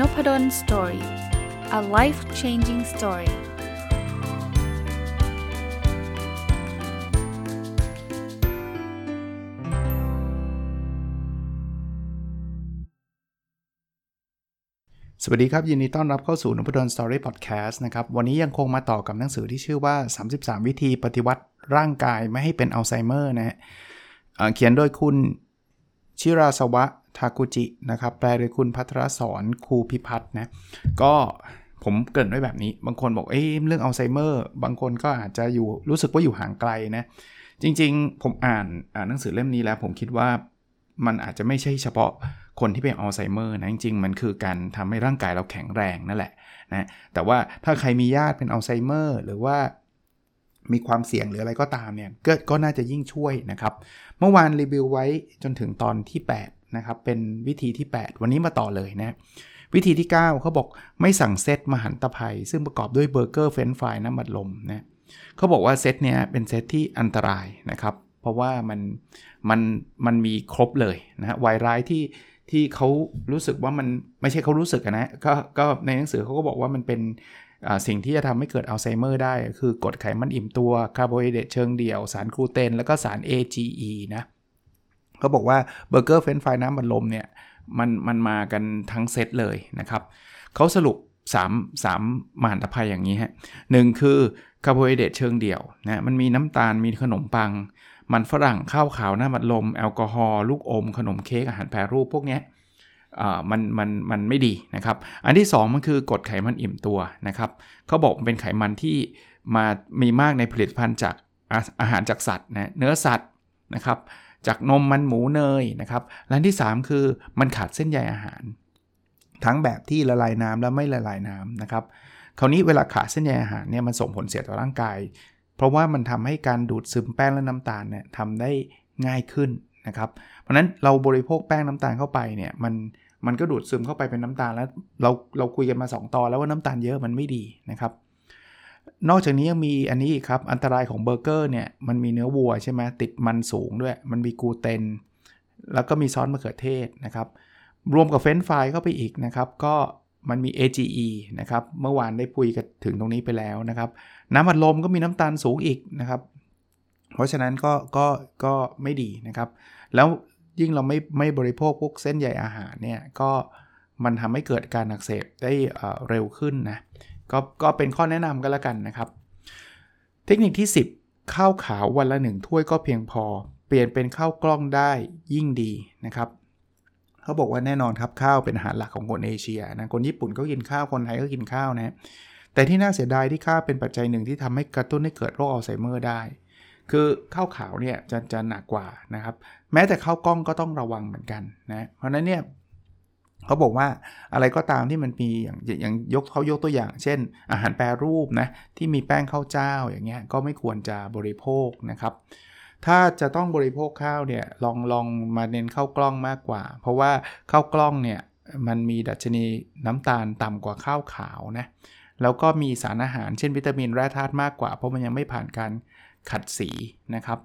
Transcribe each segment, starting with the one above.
n o p a d o l story a life changing story สวัสดีครับ ยินดีต้อนรับเข้าสู่นพดล story podcast นะครับ วันนี้ยังคงมาต่อกับหนังสือที่ชื่อว่า 33 วิธีปฏิวัติร่างกายไม่ให้เป็นอัลไซเมอร์นะฮะเขียนโดยคุณชิราสวะ ทากุจินะครับแปลโดยคุณพัทรสอนครูพิพัฒน์นะก็ผมเกิดไว้แบบนี้ บางคนบอกเอ้เรื่องอัลไซเมอร์บางคนก็อาจจะอยู่รู้สึกว่าอยู่ห่างไกลนะจริงๆ ผมอ่านอ่านหนังสือเล่มนี้แล้ว ผมคิดว่ามันอาจจะไม่ใช่เฉพาะคนที่เป็นอัลไซเมอร์นะ จริงๆ มันคือการทำให้ร่างกายเราแข็งแรงนั่นแหละนะแต่ว่าถ้าใครมีญาติเป็นอัลไซเมอร์หรือว่า มีความเสี่ยงหรืออะไรก็ตามเนี่ยกก็น่าจะยิ่งช่วยนะครับ เมื่อวานรีวิวไว้จนถึงตอนที่ 8 นะครับ เป็นวิธีที่ 8 วันนี้มาต่อเลยนะวิธีที่ 9เขาบอกไม่สั่งเซตมหันตภัย ซึ่งประกอบด้วยเบอร์เกอร์เฟรนช์ฟรายน้ำอัดลมนะเขาบอกว่าเซตเนี้ยเป็นเซตที่อันตรายนะครับ เพราะว่ามันมันมันมีครบเลยนะวายร้ายที่ที่เขารู้สึกว่ามันไม่ใช่เขารู้สึกนะก็ก็ในหนังสือเขาก็บอกว่ามันเป็น สิ่งที่จะทำให้เกิดอัลไซเมอร์ได้ คือกรดไขมันอิ่มตัวคาร์โบไฮเดรตเชิงเดี่ยว สารกลูเตน แล้วก็สาร AGE นะเขาบอกว่าเบอร์เกอร์เฟรนช์ฟรายน้ำอัดลมเนี่ยมันมันมากันทั้งเซตเลยนะครับเขาสรุป3 3มหันตภัยอย่างนี้ฮะหนึ่งคือคาร์โบไฮเดรตเชิงเดี่ยวนะมันมีน้ำตาลมีขนมปัง มันฝรั่งข้าวขาวน้ำอัดลม แอลกอฮอล์ลูกอม ขนมเค้กอาหารแปรรูปพวกนี้ มันมันมันไม่ดีนะครับ อันที่ 2 มันคือกรดไขมันอิ่มตัวนะครับเขาบอกเป็นไขมันที่มามีมากในผลิตภัณฑ์จากอาหารจากสัตว์นะเนื้อสัตว์นะครับจากนมมันหมูเนยนะครับและที่ 3 คือมันขาดเส้นใยอาหาร ทั้งแบบที่ละลายน้ำและไม่ละลายน้ำนะครับคราวนี้เวลาขาดเส้นใยอาหารเนี่ยมันส่งผลเสียต่อร่างกาย เพราะว่ามันทำให้การดูดซึมแป้งและน้ำตาลเนี่ยทำได้ง่ายขึ้นนะครับ เพราะนั้นเราบริโภคแป้งน้ำตาลเข้าไปเนี่ยมัน มันก็ดูดซึมเข้าไปเป็นน้ำตาลแล้วเราเราคุยกันมา 2 ตอนแล้วว่าน้ำตาลเยอะมันไม่ดีนะครับ นอกจากนี้ยังมีอันนี้ครับอันตรายของเบอร์เกอร์เนี่ยมันมีเนื้อวัวใช่ไหมติดมันสูงด้วย มันมีกูเตน แล้วก็มีซอสมะเขือเทศนะครับรวมกับเฟรนช์ฟรายเข้าไปอีกนะครับก็มันมี AGE นะครับ เมื่อวานได้คุยกันถึงตรงนี้ไปแล้วนะครับ น้ำอัดลมก็มีน้ำตาลสูงอีกนะครับ เพราะฉะนั้นก็ก็ก็ไม่ดีนะครับ แล้ว ยิ่งเราไม่ไม่บริโภคพวกเส้นใยอาหารเนี่ยก็มันทำให้เกิดการอักเสบได้เร็วขึ้นนะก็ก็เป็นข้อแนะนำก็แล้วกันนะครับ เทคนิคที่ 10 ข้าวขาววันละหนึ่งถ้วยก็เพียงพอ เปลี่ยนเป็นข้าวกล้องได้ยิ่งดีนะครับเขาบอกว่าแน่นอนครับข้าวเป็นอาหารหลักของคนเอเชียนะคนญี่ปุ่นก็กินข้าวคนไทยก็กินข้าวนะแต่ที่น่าเสียดายที่ข้าวเป็นปัจจัยหนึ่งที่ทำให้กระตุ้นให้เกิดโรคอัลไซเมอร์ได้ คือข้าวขาวเนี่ยจะจะหนักกว่านะครับ แม้แต่ข้าวกล้องก็ต้องระวังเหมือนกันนะเพราะนั้นเนี่ยเขาบอกว่าอะไรก็ตามที่มันมีอย่างอย่างยกเขายกตัวอย่าง เช่น อาหารแปรรูปนะที่มีแป้งข้าวเจ้าอย่างเงี้ยก็ไม่ควรจะบริโภคนะครับ ถ้าจะต้องบริโภคข้าวเนี่ยลองลองมาเน้นข้าวกล้องมากกว่า เพราะว่าข้าวกล้องเนี่ยมันมีดัชนีน้ำตาลต่ำกว่าข้าวขาวนะแล้วก็มีสารอาหารเช่นวิตามินแร่ธาตุมากกว่า เพราะมันยังไม่ผ่านการ ขัดสีนะครับ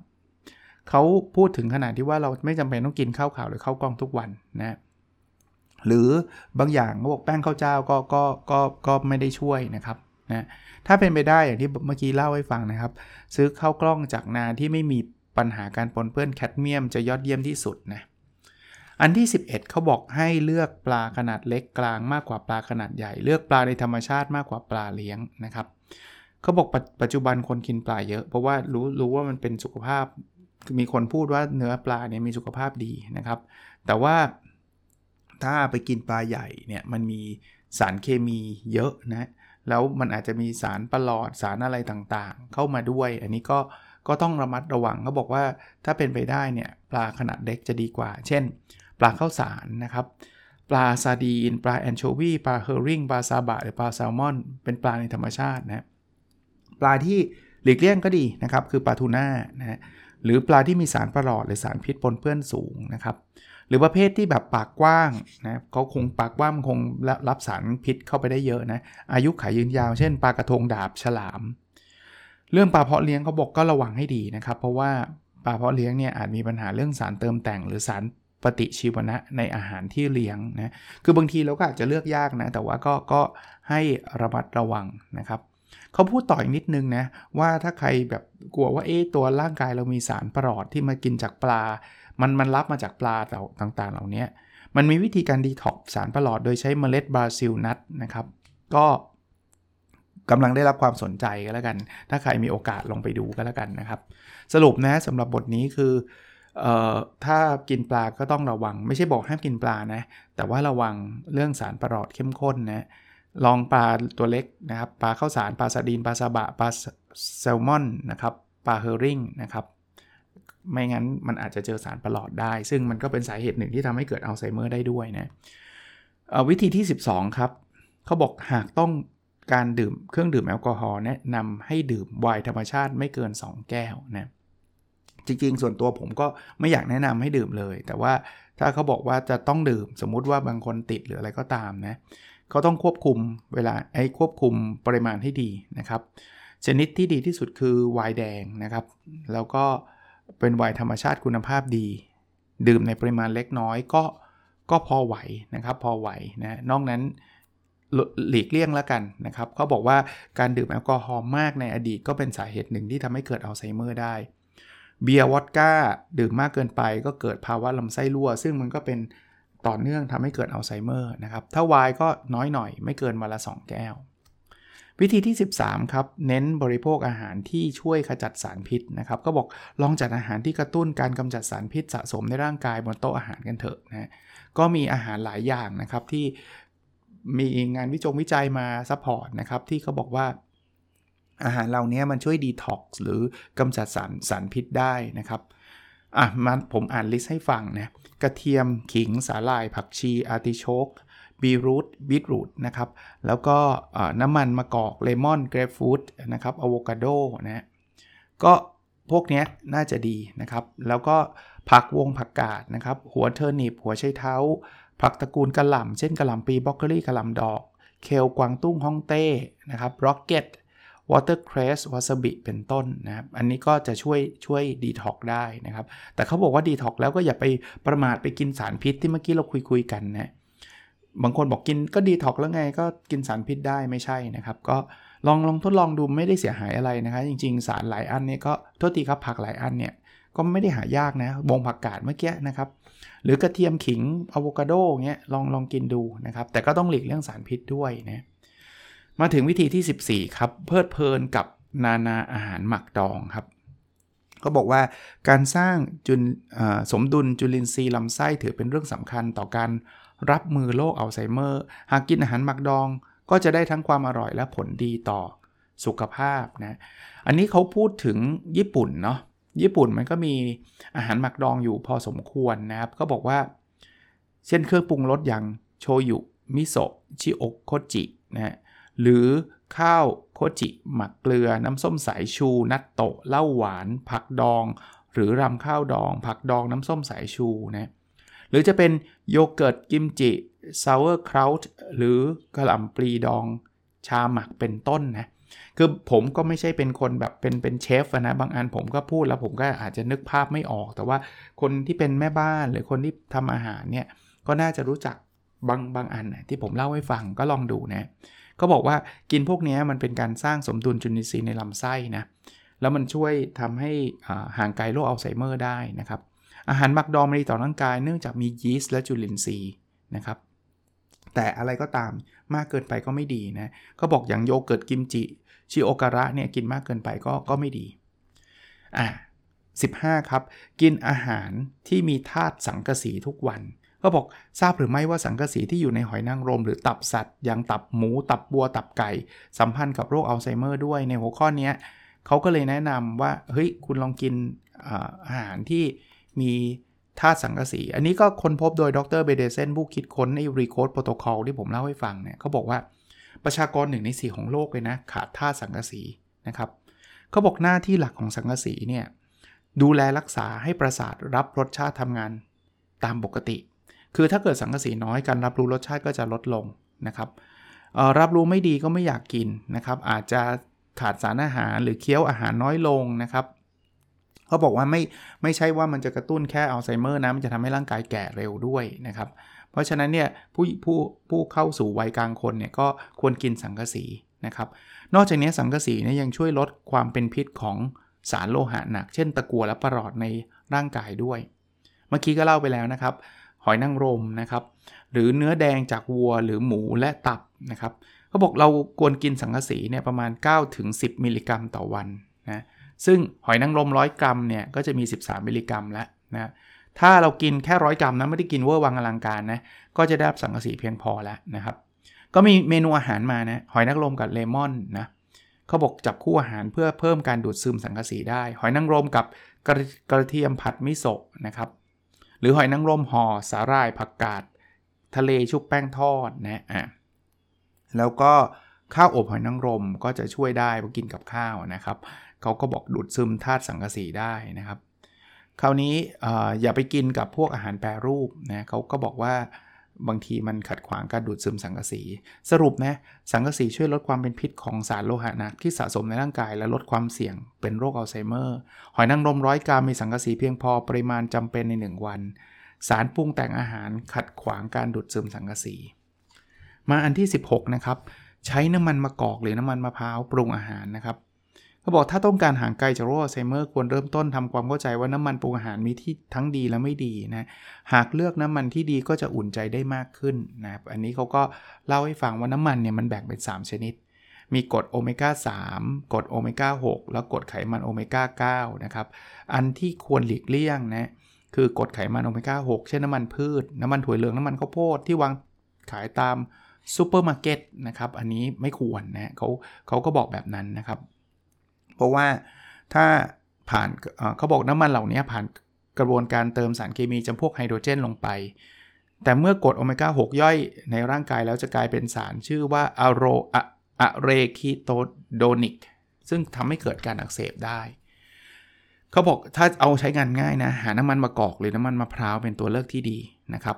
เขาพูดถึงขนาดที่ว่าเราไม่จำเป็นต้องกินข้าวขาวหรือข้าวกล้องทุกวันนะหรือบางอย่างเขาบอกแป้งข้าวเจ้าก็ก็ก็ก็ไม่ได้ช่วยนะครับนะถ้าเป็นไปได้อย่างที่เมื่อกี้เล่าให้ฟังนะครับ ซื้อข้าวกล้องจากนาที่ไม่มีปัญหาการปนเปื้อนแคดเมียมจะยอดเยี่ยมที่สุดนะอันที่ 11เขาบอกให้เลือกปลาขนาดเล็กกลางมากกว่าปลาขนาดใหญ่ เลือกปลาในธรรมชาติมากกว่าปลาเลี้ยงนะครับ เขาบอกปัจจุบันคนกินปลาเยอะ เพราะว่ารู้รู้ว่ามันเป็นสุขภาพมีคนพูดว่าเนื้อปลาเนี่ยมีสุขภาพดีนะครับ แต่ว่าถ้าไปกินปลาใหญ่เนี่ยมันมีสารเคมีเยอะนะแล้วมันอาจจะมีสารประหลอดสารอะไรต่างๆ เข้ามาด้วย อันนี้ก็ก็ต้องระมัดระวังเขาบอกว่าถ้าเป็นไปได้เนี่ยปลาขนาดเล็กจะดีกว่า เช่น ปลาข้าวสารนะครับ ปลาซาดีน ปลาแอนโชวีปลาเฮอริงปลาซาบะหรือปลาแซลมอน เป็นปลาในธรรมชาตินะ ปลาที่หลีกเลี่ยงก็ดีนะครับคือปลาทูน่านะฮะหรือปลาที่มีสารประหลอดหรือสารพิษปนเปื้อนสูงนะครับหรือประเภทที่แบบปากกว้างนะเขาคงปากกว้างคงรับสารพิษเข้าไปได้เยอะนะอายุขายยืนยาวเช่นปลากระทงดาบฉลาม เรื่องปลาเพาะเลี้ยงเขาบอกก็ระวังให้ดีนะครับ เพราะว่าปลาเพาะเลี้ยงเนี่ยอาจมีปัญหาเรื่องสารเติมแต่ง หรือสารปฏิชีวนะในอาหารที่เลี้ยงนะคือบางทีเราก็อาจจะเลือกยากนะแต่ว่าก็ก็ให้ระมัดระวังนะครับ เขาพูดต่ออีกนิดนึงนะว่าถ้าใครแบบกลัวว่าเอ๊ะตัวร่างกายเรามีสารปรอดที่มากินจากปลา มันมันรับมาจากปลาต่างๆ เหล่านี้มันมีวิธีการดีท็อกสารปรอดโดยใช้เมล็ดบราซิลนัทนะครับ ก็กำลังได้รับความสนใจก็แล้วกัน ถ้าใครมีโอกาสลองไปดูก็แล้วกันนะครับ สรุปนะสำหรับบทนี้คือออถ้ากินปลาก็ต้องระวัง ไม่ใช่บอกห้ามกินปลานะ แต่ว่าระวังเรื่องสารประหลอดเข้มข้นนะ ลองปลาตัวเล็กนะครับปลาข้าวสารปลาสดีนปลาซาบะปลาแซลมอนนะครับปลาเฮอริ่งนะครับไม่งั้นมันอาจจะเจอสารประหลอดได้ ซึ่งมันก็เป็นสาเหตุหนึ่งที่ทำให้เกิดอัลไซเมอร์ได้ด้วยนะวิธีที่ 12 ครับเขาบอกหากต้องการดื่มเครื่องดื่มแอลกอฮอล์แนะนำให้ดื่มไวน์ธรรมชาติไม่เกิน 2 แก้วนะจริงๆ ส่วนตัวผมก็ไม่อยากแนะนำให้ดื่มเลย แต่ว่าถ้าเขาบอกว่าจะต้องดื่มสมมุติว่าบางคนติดหรืออะไรก็ตามนะ เขาต้องควบคุมเวลาไอ้ควบคุมปริมาณให้ดีนะครับชนิดที่ดีที่สุดคือไวน์แดงนะครับ แล้วก็เป็นไวน์ธรรมชาติคุณภาพดี ดื่มในปริมาณเล็กน้อยก็ก็พอไหวนะครับ พอไหวนะนอกนั้นหลีกเลี่ยงแล้วกันนะครับเขาบอกว่าการดื่มแอลกอฮอล์มากในอดีตก็เป็นสาเหตุหนึ่งที่ทำให้เกิดอัลไซเมอร์ได้เบียร์วอดก้าดื่มมากเกินไปก็เกิดภาวะลำไส้รั่ว ซึ่งมันก็เป็น ต่อเนื่องทำให้เกิดอัลไซเมอร์นะครับ ถ้าไวน์ก็น้อยหน่อย ไม่เกินวันละ 2 แก้ว วิธีที่ 13 ครับ เน้นบริโภคอาหารที่ช่วยขจัดสารพิษนะครับ ก็บอกลองจัดอาหารที่กระตุ้นการกำจัดสารพิษสะสมในร่างกายบนโต๊ะอาหารกันเถอะนะก็มีอาหารหลายอย่างนะครับที่มีงานวิจงวิจัยมา support นะครับที่เขาบอกว่าอาหารเหล่านี้มันช่วยดีท็อกซ์หรือกำจัดสารสารพิษได้นะครับ อะมาผมอ่านลิสต์ให้ฟังนะกระเทียมขิงสาหร่าย ผักชีอาร์ติโชกบีรูทบีทรูทนะครับ แล้วก็น้ำมันมะกอกเลมอนเกรปฟรุตนะครับอะโวคาโดนะก็พวกนี้น่าจะดีนะครับ แล้วก็ผักวงศ์ผักกาดนะครับ หัวเทอร์นิปหัวไชเท้า ผักตระกูลกะหล่ำ เช่นกระหล่ำปีบล็อกเกอรี่กระหล่ำดอก เคลกวางตุ้งฮ่องเต้นะครับร็อกเก็ต watercress wasabi เป็นต้นนะครับ อันนี้ก็จะช่วยช่วยดีท็อกซ์ได้นะครับ แต่เขาบอกว่าดีท็อกซ์แล้วก็อย่าไปประมาทไปกินสารพิษที่เมื่อกี้เราคุยคุยกันนะบางคนบอกกินก็ดีท็อกซ์แล้วไงก็กินสารพิษได้ไม่ใช่นะครับ ก็ลองลองทดลองดูไม่ได้เสียหายอะไรนะครับจริง ๆ สารหลายอันเนี้ก็โทษทีครับผักหลายอันเนี่ยก็ไม่ได้หายากนะบงผักกาดเมื่อกี้นะครับ หรือกระเทียมขิงอะโวคาโดเงี้ยลองลองกินดูนะครับ แต่ก็ต้องหลีกเลี่ยงสารพิษด้วยนะ มาถึงวิธีที่ 14 ครับ เพลิดเพลินกับนานาอาหารหมักดองครับก็บอกว่าการสร้างจุลสมดุลจุลินทรีย์ลำไส้ถือเป็นเรื่องสำคัญต่อการรับมือโรคอัลไซเมอร์ หากกินอาหารหมักดอง ก็จะได้ทั้งความอร่อยและผลดีต่อสุขภาพนะ อันนี้เขาพูดถึงญี่ปุ่นเนาะ ญี่ปุ่นมันก็มีอาหารหมักดองอยู่พอสมควรนะครับ ก็บอกว่า เช่นเครื่องปรุงรสอย่างโชยุ มิโซะ ชิโอะโคจินะ หรือข้าวโคจิ หมักเกลือ น้ำส้มสายชู นัตโตะเหล้าหวาน ผักดอง หรือรำข้าวดอง ผักดองน้ำส้มสายชูนะหรือจะเป็นโยเกิร์ตกิมจิซาวเวอร์คราวต์หรือกะหล่ำปลีดองชาหมักเป็นต้นนะคือผมก็ไม่ใช่เป็นคนแบบเป็นเป็นเชฟนะบางอันผมก็พูดแล้วผมก็อาจจะนึกภาพไม่ออก แต่ว่าคนที่เป็นแม่บ้านหรือคนที่ทำอาหารเนี่ยก็น่าจะรู้จักบางบางอันที่ผมเล่าให้ฟังก็ลองดูนะ ก็บอกว่ากินพวกนี้มันเป็นการสร้างสมดุลจุลินทรีย์ในลำไส้นะแล้วมันช่วยทำให้ห่างไกลโรคอัลไซเมอร์ได้นะครับ อาหารหมักดองดีต่อร่างกายเนื่องจากมียีสต์และจุลินทรีย์นะครับ แต่อะไรก็ตามมากเกินไปก็ไม่ดีนะเขาบอกอย่างโยเกิร์ตกิมจิ ชิโอการะเนี่ยกินมากเกินไปก็ก็ไม่ดีอะ15 ครับ กินอาหารที่มีธาตุสังกะสีทุกวัน ก็บอกทราบหรือไม่ว่าสังกะสีที่อยู่ในหอยนางรมหรือตับสัตว์อย่างตับหมู ตับวัวตับไก่ สัมพันธ์กับโรคอัลไซเมอร์ด้วยในหัวข้อนี้เขาก็เลยแนะนำว่าเฮ้ยคุณลองกินอาหารที่มีธาตุสังกะสี อันนี้ก็ค้นพบโดยดร.เบรเดเซนผู้คิดค้นใน ReCODE protocol ที่ผมเล่าให้ฟังเนี่ยเขาบอกว่าประชากรหนึ่งในสี่ของโลกเลยนะ ขาดธาตุสังกะสีนะครับเขาบอกหน้าที่หลักของสังกะสีเนี่ยดูแลรักษาให้ประสาทรับรสชาติทำงานตามปกติ คือถ้าเกิดสังกะสีน้อยการรับรู้รสชาติก็จะลดลงนะครับรับรู้ไม่ดีก็ไม่อยากกินนะครับ อาจจะขาดสารอาหารหรือเคี้ยวอาหารน้อยลงนะครับเขาบอกว่าไม่ไม่ใช่ว่ามันจะกระตุ้นแค่อัลไซเมอร์นะมันจะทำให้ร่างกายแก่เร็วด้วยนะครับ เพราะฉะนั้นเนี่ยผู้ผู้ผู้เข้าสู่วัยกลางคนเนี่ยก็ควรกินสังกะสีนะครับ นอกจากนี้สังกะสีเนี่ยยังช่วยลดความเป็นพิษของสารโลหะหนัก เช่นตะกั่วและประหลอดในร่างกายด้วย เมื่อกี้ก็เล่าไปแล้วนะครับ หอยนางรมนะครับหรือเนื้อแดงจากวัวหรือหมูและตับนะครับเขาบอกเราควรกินสังกะสีเนี่ยประมาณ 9-10 มิลลิกรัมต่อวันนะซึ่งหอยนางรม100กรัมเนี่ยก็จะมี 13 มิลลิกรัมแล้วนะถ้าเรากินแค่ร้อยกรัมนะไม่ได้กินเวอร์วังอลังการนะก็จะได้สังกะสีเพียงพอแล้วนะครับก็มีเมนูอาหารมานะหอยนางรมกับเลมอนนะเขาบอกจับคู่อาหารเพื่อเพิ่มการดูดซึมสังกะสีได้ หอยนางรมกับกระกระเทียมผัดมิโซะนะครับ หรือหอยนางรมห่อสาหร่ายผักกาดทะเลชุบแป้งทอดนะอะแล้วก็ข้าวอบหอยนางรมก็จะช่วยได้พอกินกับข้าวนะครับเขาก็บอกดูดซึมธาตุสังกะสีได้นะครับ คราวนี้ออย่าไปกินกับพวกอาหารแปรรูปนะเขาก็บอกว่า บางทีมันขัดขวางการดูดซึมสังกะสี สรุปนะสังกะสีช่วยลดความเป็นพิษของสารโลหะหนักที่สะสมในร่างกายและลดความเสี่ยงเป็นโรคอัลไซเมอร์ หอยนางรมร้อยกรัมมีสังกะสีเพียงพอปริมาณจำเป็นใน 1 วัน สารปรุงแต่งอาหารขัดขวางการดูดซึมสังกะสี มาอันที่ 16 นะครับ ใช้น้ำมันมะกอกหรือน้ำมันมะพร้าวปรุงอาหารนะครับ เขาบอกถ้าต้องการห่างไกลจากโรคอัลไซเมอร์ควรเริ่มต้นทำความเข้าใจว่าน้ำมันปรุงอาหารมีที่ทั้งดีและไม่ดีนะ หากเลือกน้ำมันที่ดีก็จะอุ่นใจได้มากขึ้นนะครับอันนี้เขาก็เล่าให้ฟังว่าน้ำมันเนี่ยมันแบ่งเป็น 3 ชนิด มีกรดโอเมก้า3กรดโอเมก้า6แล้วกรดไขมันโอเมก้า9นะครับ อันที่ควรหลีกเลี่ยงนะคือกรดไขมันโอเมก้า6เช่นน้ำมันพืช น้ำมันถั่วเหลืองน้ำมันข้าวโพดที่วางขายตามซูเปอร์มาร์เก็ตนะครับ อันนี้ไม่ควรนะเขาเขาก็บอกแบบนั้นนะครับ เพราะว่าถ้าผ่านเขาบอกน้ำมันเหล่านี้ผ่านกระบวนการเติมสารเคมีจำพวกไฮโดรเจนลงไป แต่เมื่อกรดโอเมก้า 6 ย่อยในร่างกายแล้วจะกลายเป็นสารชื่อว่าอะโรอะเรคิโตโดนิก ซึ่งทำให้เกิดการอักเสบได้ เขาบอกถ้าเอาใช้งานง่ายนะ หาน้ำมันมะกอกหรือน้ำมันมะพร้าวเป็นตัวเลือกที่ดีนะครับ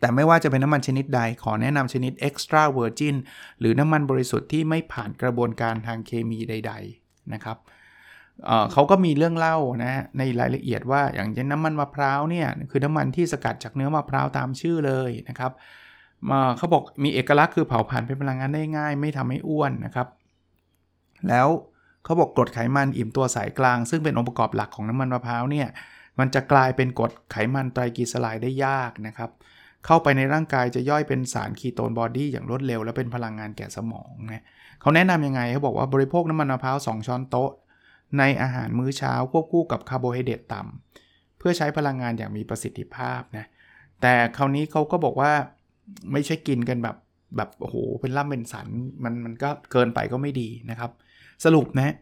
แต่ไม่ว่าจะเป็นน้ำมันชนิดใด ขอแนะนำชนิด extra virgin หรือน้ำมันบริสุทธิ์ที่ไม่ผ่านกระบวนการทางเคมีใดๆ นะครับเเขาก็มีเรื่องเล่านะในรายละเอียดว่าอย่างเช่นน้ำมันมะพร้าวเนี่ยคือน้ำมันที่สกัดจากเนื้อมะพร้าวตามชื่อเลยนะครับเขาบอกมีเอกลักษณ์คือเผาผลาญเป็นพลังงานได้ง่าย ไม่ทำให้อ้วนนะครับ แล้วเขาบอกกรดไขมันอิ่มตัวสายกลาง ซึ่งเป็นองค์ประกอบหลักของน้ำมันมะพร้าวเนี่ยมันจะกลายเป็นกรดไขมันไตรกลีเซอไรด์ได้ยากนะครับ เข้าไปในร่างกายจะย่อยเป็นสาร ketone body อย่างรวดเร็ว และเป็นพลังงานแก่สมองนะ เขาแนะนำยังไงเขาบอกว่าบริโภคน้ำมันมะพร้าว 2 ช้อนโต๊ะ ในอาหารมื้อเช้าควบคู่กับคาร์โบไฮเดรตต่ำเพื่อใช้พลังงานอย่างมีประสิทธิภาพนะแต่คราวนี้เขาก็บอกว่าไม่ใช่กินกันแบบแบบโอ้โหเป็นล่ำเป็นสันมันมันก็เกินไปก็ไม่ดีนะครับ สรุปนะ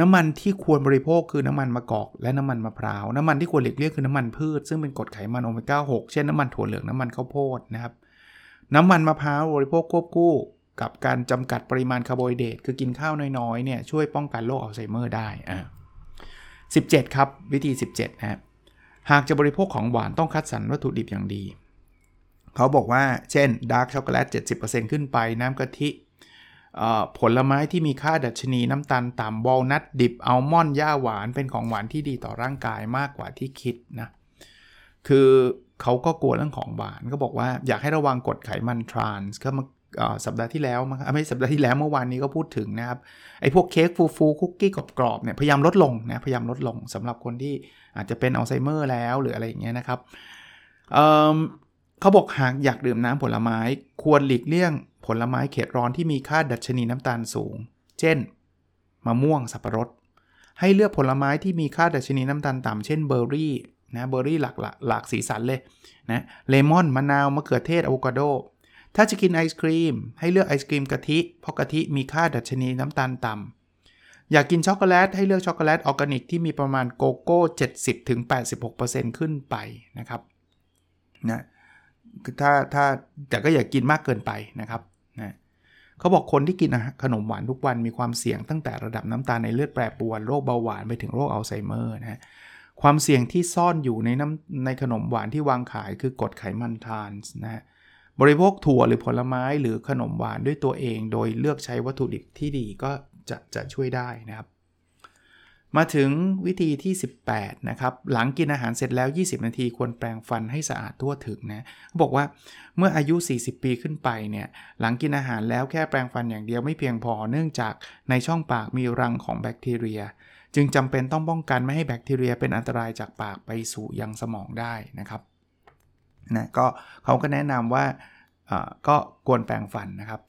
น้ำมันที่ควรบริโภคคือน้ำมันมะกอกและน้ำมันมะพร้าวน้ำมันที่ควรหลีกเลี่ยงคือน้ำมันพืช ซึ่งเป็นกรดไขมันโอเมก้า6เช่นน้ำมันถั่วเหลืองน้ำมันข้าวโพดนะครับน้ำมันมะพร้าวบริโภคควบคู่ กับการจำกัดปริมาณคาร์โบไฮเดรตคือกินข้าวน้อยๆเนี่ยช่วยป้องกันโรคอัลไซเมอร์ได้อ่า17 ครับ วิธี 17นะครับหากจะบริโภคของหวานต้องคัดสรรวัตถุดิบอย่างดี เขาบอกว่าเช่นดาร์กช็อกโกแลต 70%ขึ้นไปน้ำกะทิผลไม้ที่มีค่าดัชนีน้ำตาลต่ำวอลนัทดิบอัลมอนด์หญ้าหวานเป็นของหวานที่ดีต่อร่างกายมากกว่าที่คิดนะคือเขาก็กลัวเรื่องของหวานก็บอกว่าอยากให้ระวังกรดไขมันทรานส์ก็มา สัปดาห์ที่แล้วไม่สัปดาห์ที่แล้วเมื่อวานนี้ก็พูดถึงนะครับไอ้พวกเค้กฟูฟูคุกกี้กรอบๆเนี่ยพยายามลดลงนะพยายามลดลงสำหรับคนที่อาจจะเป็นอัลไซเมอร์แล้วหรืออะไรอย่างเงี้ยนะครับเเขาบอกหากอยากดื่มน้ำผลไม้ควรหลีกเลี่ยงผลไม้เขตร้อนที่มีค่าดัชนีน้ำตาลสูง เช่นมะม่วงสับปะรด ให้เลือกผลไม้ที่มีค่าดัชนีน้ำตาลต่ำเช่นเบอร์รี่นะเบอร์รี่หลากหลากสีสันเลยนะเลมอนมะนาวมะเขือเทศอะโวคาโด ถ้าจะกินไอศกรีม ให้เลือกไอศกรีมกะทิ เพราะกะทิมีค่าดัชนีน้ำตาลต่ำ อยากกินช็อกโกแลตให้เลือกช็อกโกแลตออร์แกนิกที่มีปริมาณโกโก้ 70-86%ขึ้นไปนะครับนะถ้าถ้าแต่ก็อย่ากินมากเกินไปนะครับนะเขาบอกคนที่กินขนมหวานทุกวันมีความเสี่ยงตั้งแต่ระดับน้ำตาลในเลือดแปรปรวนโรคเบาหวานไปถึงโรคอัลไซเมอร์นะความเสี่ยงที่ซ่อนอยู่ในน้ำในขนมหวานที่วางขายคือกรดไขมันทรานส์นะ บริโภคถั่วหรือผลไม้หรือขนมหวานด้วยตัวเอง โดยเลือกใช้วัตถุดิบที่ดีก็จะจะช่วยได้นะครับ มาถึงวิธีที่ 18 นะครับ หลังกินอาหารเสร็จแล้ว 20 นาทีควรแปรงฟันให้สะอาดทั่วถึงนะเขาบอกว่าเมื่ออายุ 40 ปีขึ้นไปเนี่ยหลังกินอาหารแล้วแค่แปรงฟันอย่างเดียวไม่เพียงพอเนื่องจากในช่องปากมีรังของแบคทีเรีย จึงจำเป็นต้องป้องกันไม่ให้แบคทีเรียเป็นอันตรายจากปากไปสู่ยังสมองได้นะครับ นะก็เขาก็แนะนำว่าก็ควรแปรงฟันนะครับ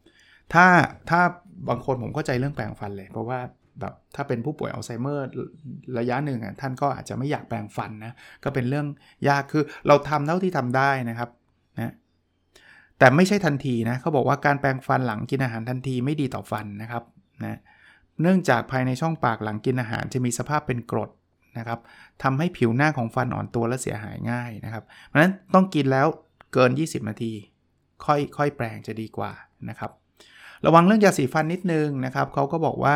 ถ้าถ้าบางคนผมเข้าใจเรื่องแปรงฟันเลย เพราะว่าแบบถ้าเป็นผู้ป่วยอัลไซเมอร์ระยะหนึ่งอะท่านก็อาจจะไม่อยากแปรงฟันนะก็เป็นเรื่องยากคือเราทำเท่าที่ทำได้นะครับนะแต่ไม่ใช่ทันทีนะเขาบอกว่าการแปรงฟันหลังกินอาหารทันทีไม่ดีต่อฟันนะครับนะเนื่องจากภายในช่องปากหลังกินอาหารจะมีสภาพเป็นกรด นะครับทำให้ผิวหน้าของฟันอ่อนตัวและเสียหายง่ายนะครับ เพราะฉะนั้นต้องกินแล้วเกิน 20 นาที ค่อยค่อยแปรงจะดีกว่านะครับ ระวังเรื่องยาสีฟันนิดนึงนะครับเขาก็บอกว่า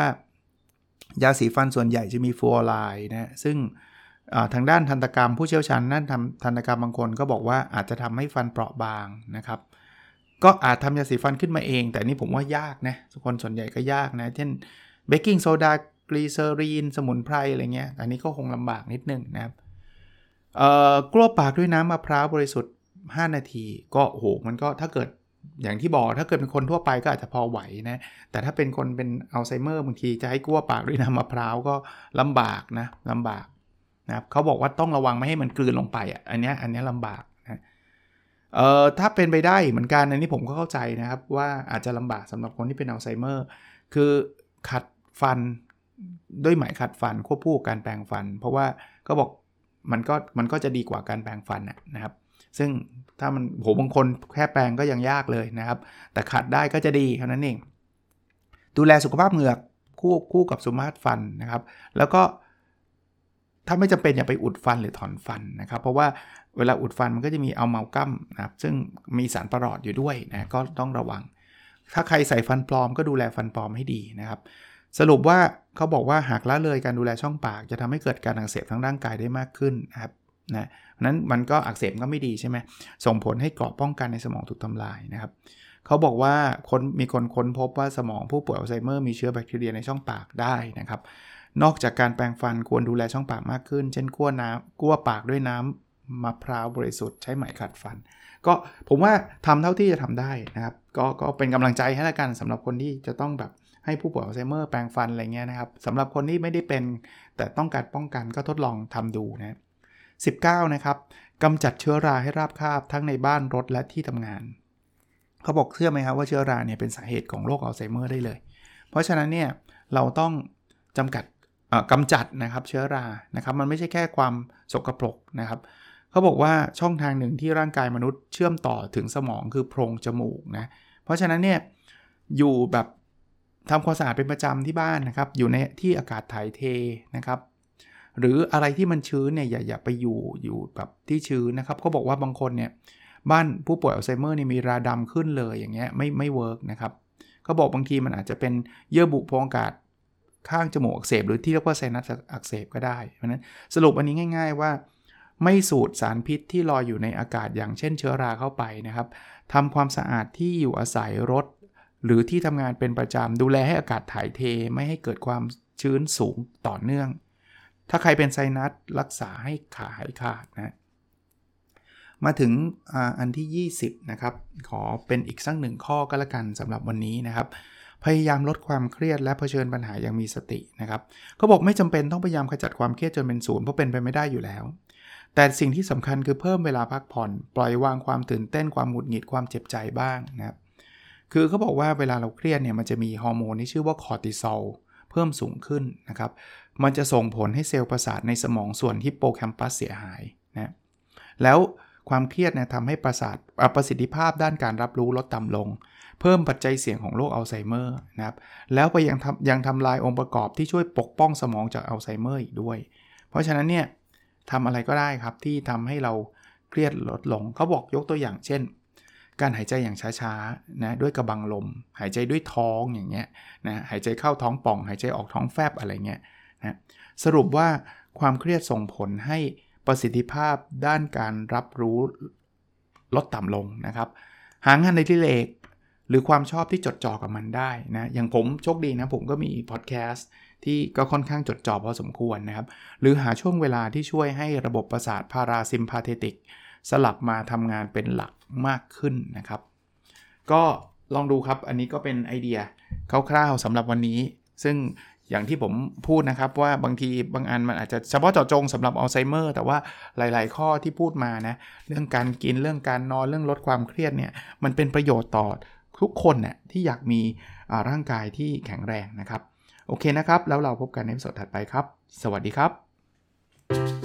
ยาสีฟันส่วนใหญ่จะมีฟลูออไรด์นะซึ่งทางด้านทันตกรรมผู้เชี่ยวชาญด้านทำทันตกรรมบางคนก็บอกว่าอาจจะทำให้ฟันเปราะบางนะครับ ก็อาจทำยาสีฟันขึ้นมาเอง แต่นี่ผมว่ายากนะคนส่วนใหญ่ก็ยากนะ เช่นเบกกิ้งโซดา กลีเซอรีน สมุนไพรอะไรเงี้ย อันนี้ก็คงลำบากนิดนึงนะครับกลั้วปากด้วยน้ำมะพร้าวบริสุทธิ์ 5 นาที ก็โหมันก็ถ้าเกิดอย่างที่บอกถ้าเกิดเป็นคนทั่วไปก็อาจจะพอไหวนะแต่ถ้าเป็นคนเป็นอัลไซเมอร์บางทีจะให้กลั้วปากด้วยน้ำมะพร้าวก็ลำบากนะลำบากนะครับเขาบอกว่าต้องระวังไม่ให้มันกลืนลงไปอะอันนี้อันนี้ลำบากนะเอ่อถ้าเป็นไปได้เหมือนกันอันนี้ผมก็เข้าใจนะครับว่าอาจจะลำบากสำหรับคนที่เป็นอัลไซเมอร์คือขัดฟัน ด้วยไหมขัดฟันควบคู่กับการแปรงฟัน เพราะว่าก็บอกมันก็มันก็จะดีกว่าการแปรงฟันนะครับ ซึ่งถ้ามันโหบางคนแค่แปรงก็ยังยากเลยนะครับ แต่ขัดได้ก็จะดีเท่านั้นเอง ดูแลสุขภาพเหงือกคู่คู่กับสุมาตฟันนะครับ แล้วก็ถ้าไม่จำเป็นอย่าไปอุดฟันหรือถอนฟันนะครับ เพราะว่าเวลาอุดฟันมันก็จะมีเอาเมากัมนะครับ ซึ่งมีสารประหลอดอยู่ด้วยนะก็ต้องระวัง ถ้าใครใส่ฟันปลอมก็ดูแลฟันปลอมให้ดีนะครับ สรุปว่าเขาบอกว่าหากละเลยการดูแลช่องปาก จะทำให้เกิดการอักเสบทั้งร่างกายได้มากขึ้นนะครับนะนั้นมันก็อักเสบก็ไม่ดีใช่ไหมส่งผลให้เกราะป้องกันในสมองถูกทำลายนะครับเขาบอกว่าคนมีคนค้นพบว่าสมองผู้ป่วยอัลไซเมอร์มีเชื้อแบคทีเรียในช่องปากได้นะครับ นอกจากการแปรงฟันควรดูแลช่องปากมากขึ้น เช่นกั้วน้ำกั้วปากด้วยน้ำมะพร้าวบริสุทธิ์ใช้ไหมขัดฟัน ก็ผมว่าทำเท่าที่จะทำได้นะครับ ก็ก็เป็นกำลังใจให้ละกันสำหรับคนที่จะต้องแบบ ให้ผู้ป่วยอัลไซเมอร์แปรงฟันอะไรเงี้ยนะครับสำหรับคนที่ไม่ได้เป็น แต่ต้องการป้องกันก็ทดลองทำดูนะ19 นะครับกำจัดเชื้อราให้ราบคาบทั้งในบ้านรถและที่ทำงาน เขาบอกเชื่อไหมครับว่าเชื้อราเนี่ยเป็นสาเหตุของโรคอัลไซเมอร์ได้เลย เพราะฉะนั้นเนี่ยเราต้องจำกัดกำจัดนะครับเชื้อรานะครับมันไม่ใช่แค่ความสกปรกนะครับเขาบอกว่าช่องทางหนึ่งที่ร่างกายมนุษย์เชื่อมต่อถึงสมองคือโพรงจมูกนะเพราะฉะนั้นเนี่ยอยู่แบบ ทำความสะอาดเป็นประจำที่บ้านนะครับ อยู่ในที่อากาศถ่ายเทนะครับ หรืออะไรที่มันชื้นเนี่ยอย่าอย่าไปอยู่อยู่แบบที่ชื้นนะครับเขาบอกว่าบางคนเนี่ยบ้านผู้ป่วยอัลไซเมอร์นี่มีราดำขึ้นเลยอย่างเงี้ยไม่ไม่ work นะครับเขาบอกบางทีมันอาจจะเป็นเยื่อบุโพรงอากาศข้างจมูกอักเสบหรือที่เรียกว่าไซนัสอักเสบก็ได้ เพราะนั้นสรุปอันนี้ง่าย ๆว่า ไม่สูดสารพิษที่ลอยอยู่ในอากาศอย่างเช่นเชื้อราเข้าไปนะครับทำความสะอาดที่อยู่อาศัยรถ หรือที่ทำงานเป็นประจำดูแลให้อากาศถ่ายเทไม่ให้เกิดความชื้นสูงต่อเนื่อง ถ้าใครเป็นไซนัสรักษาให้ขาหายขาดนะมาถึงอันที่ 20 นะครับ ขอเป็นอีกสักหนึ่งข้อก็แล้วกันสำหรับวันนี้นะครับ พยายามลดความเครียดและเผชิญปัญหาอย่างมีสตินะครับเขาบอกไม่จำเป็นต้องพยายามขจัดความเครียดจนเป็นศูนย์เพราะเป็นไปไม่ได้อยู่แล้ว แต่สิ่งที่สำคัญคือเพิ่มเวลาพักผ่อน ปล่อยวางความตื่นเต้นความหงุดหงิดความเจ็บใจบ้างนะครับ คือเขาบอกว่าเวลาเราเครียดเนี่ยมันจะมีฮอร์โมนที่ชื่อว่าคอร์ติซอลเพิ่มสูงขึ้นนะครับ มันจะส่งผลให้เซลล์ประสาทในสมองส่วนฮิปโปแคมปัสเสียหายนะแล้วความเครียดเนี่ยทำให้ประสาทประสิทธิภาพด้านการรับรู้ลดต่ำลง เพิ่มปัจจัยเสี่ยงของโรคอัลไซเมอร์นะครับแล้วไปยังทำยังทำลายองค์ประกอบที่ช่วยปกป้องสมองจากอัลไซเมอร์อีกด้วย เพราะฉะนั้นเนี่ยทำอะไรก็ได้ครับที่ทำให้เราเครียดลดลงเขาบอกยกตัวอย่างเช่น การหายใจอย่างช้าๆนะด้วยกระบังลม หายใจด้วยท้องอย่างเงี้ยนะหายใจเข้าท้องป่อง หายใจออกท้องแฟบอะไรเงี้ยนะสรุปว่าความเครียดส่งผลให้ประสิทธิภาพด้านการรับรู้ลดต่ำลงนะครับ หางานในที่เลกหรือความชอบที่จดจ่อกับมันได้นะอย่างผมโชคดีนะ ผมก็มีพอดแคสต์ที่ก็ค่อนข้างจดจ่อพอสมควรนะครับ หรือหาช่วงเวลาที่ช่วยให้ระบบประสาทพาราซิมพาเทติก สลับมาทำงานเป็นหลักมากขึ้นนะครับ ก็ลองดูครับอันนี้ก็เป็นไอเดียคร่าวๆสำหรับวันนี้ ซึ่งอย่างที่ผมพูดนะครับว่าบางทีบางอันมันอาจจะเฉพาะเจาะจงสำหรับอัลไซเมอร์แต่ว่าหลาย ๆ ข้อที่พูดมานะ เรื่องการกินเรื่องการนอนเรื่องลดความเครียดเนี่ย มันเป็นประโยชน์ต่อทุกคนน่ยที่อยากมีร่างกายที่แข็งแรงนะครับ โอเคนะครับ แล้วเราพบกันในสดถัดไปครับ สวัสดีครับ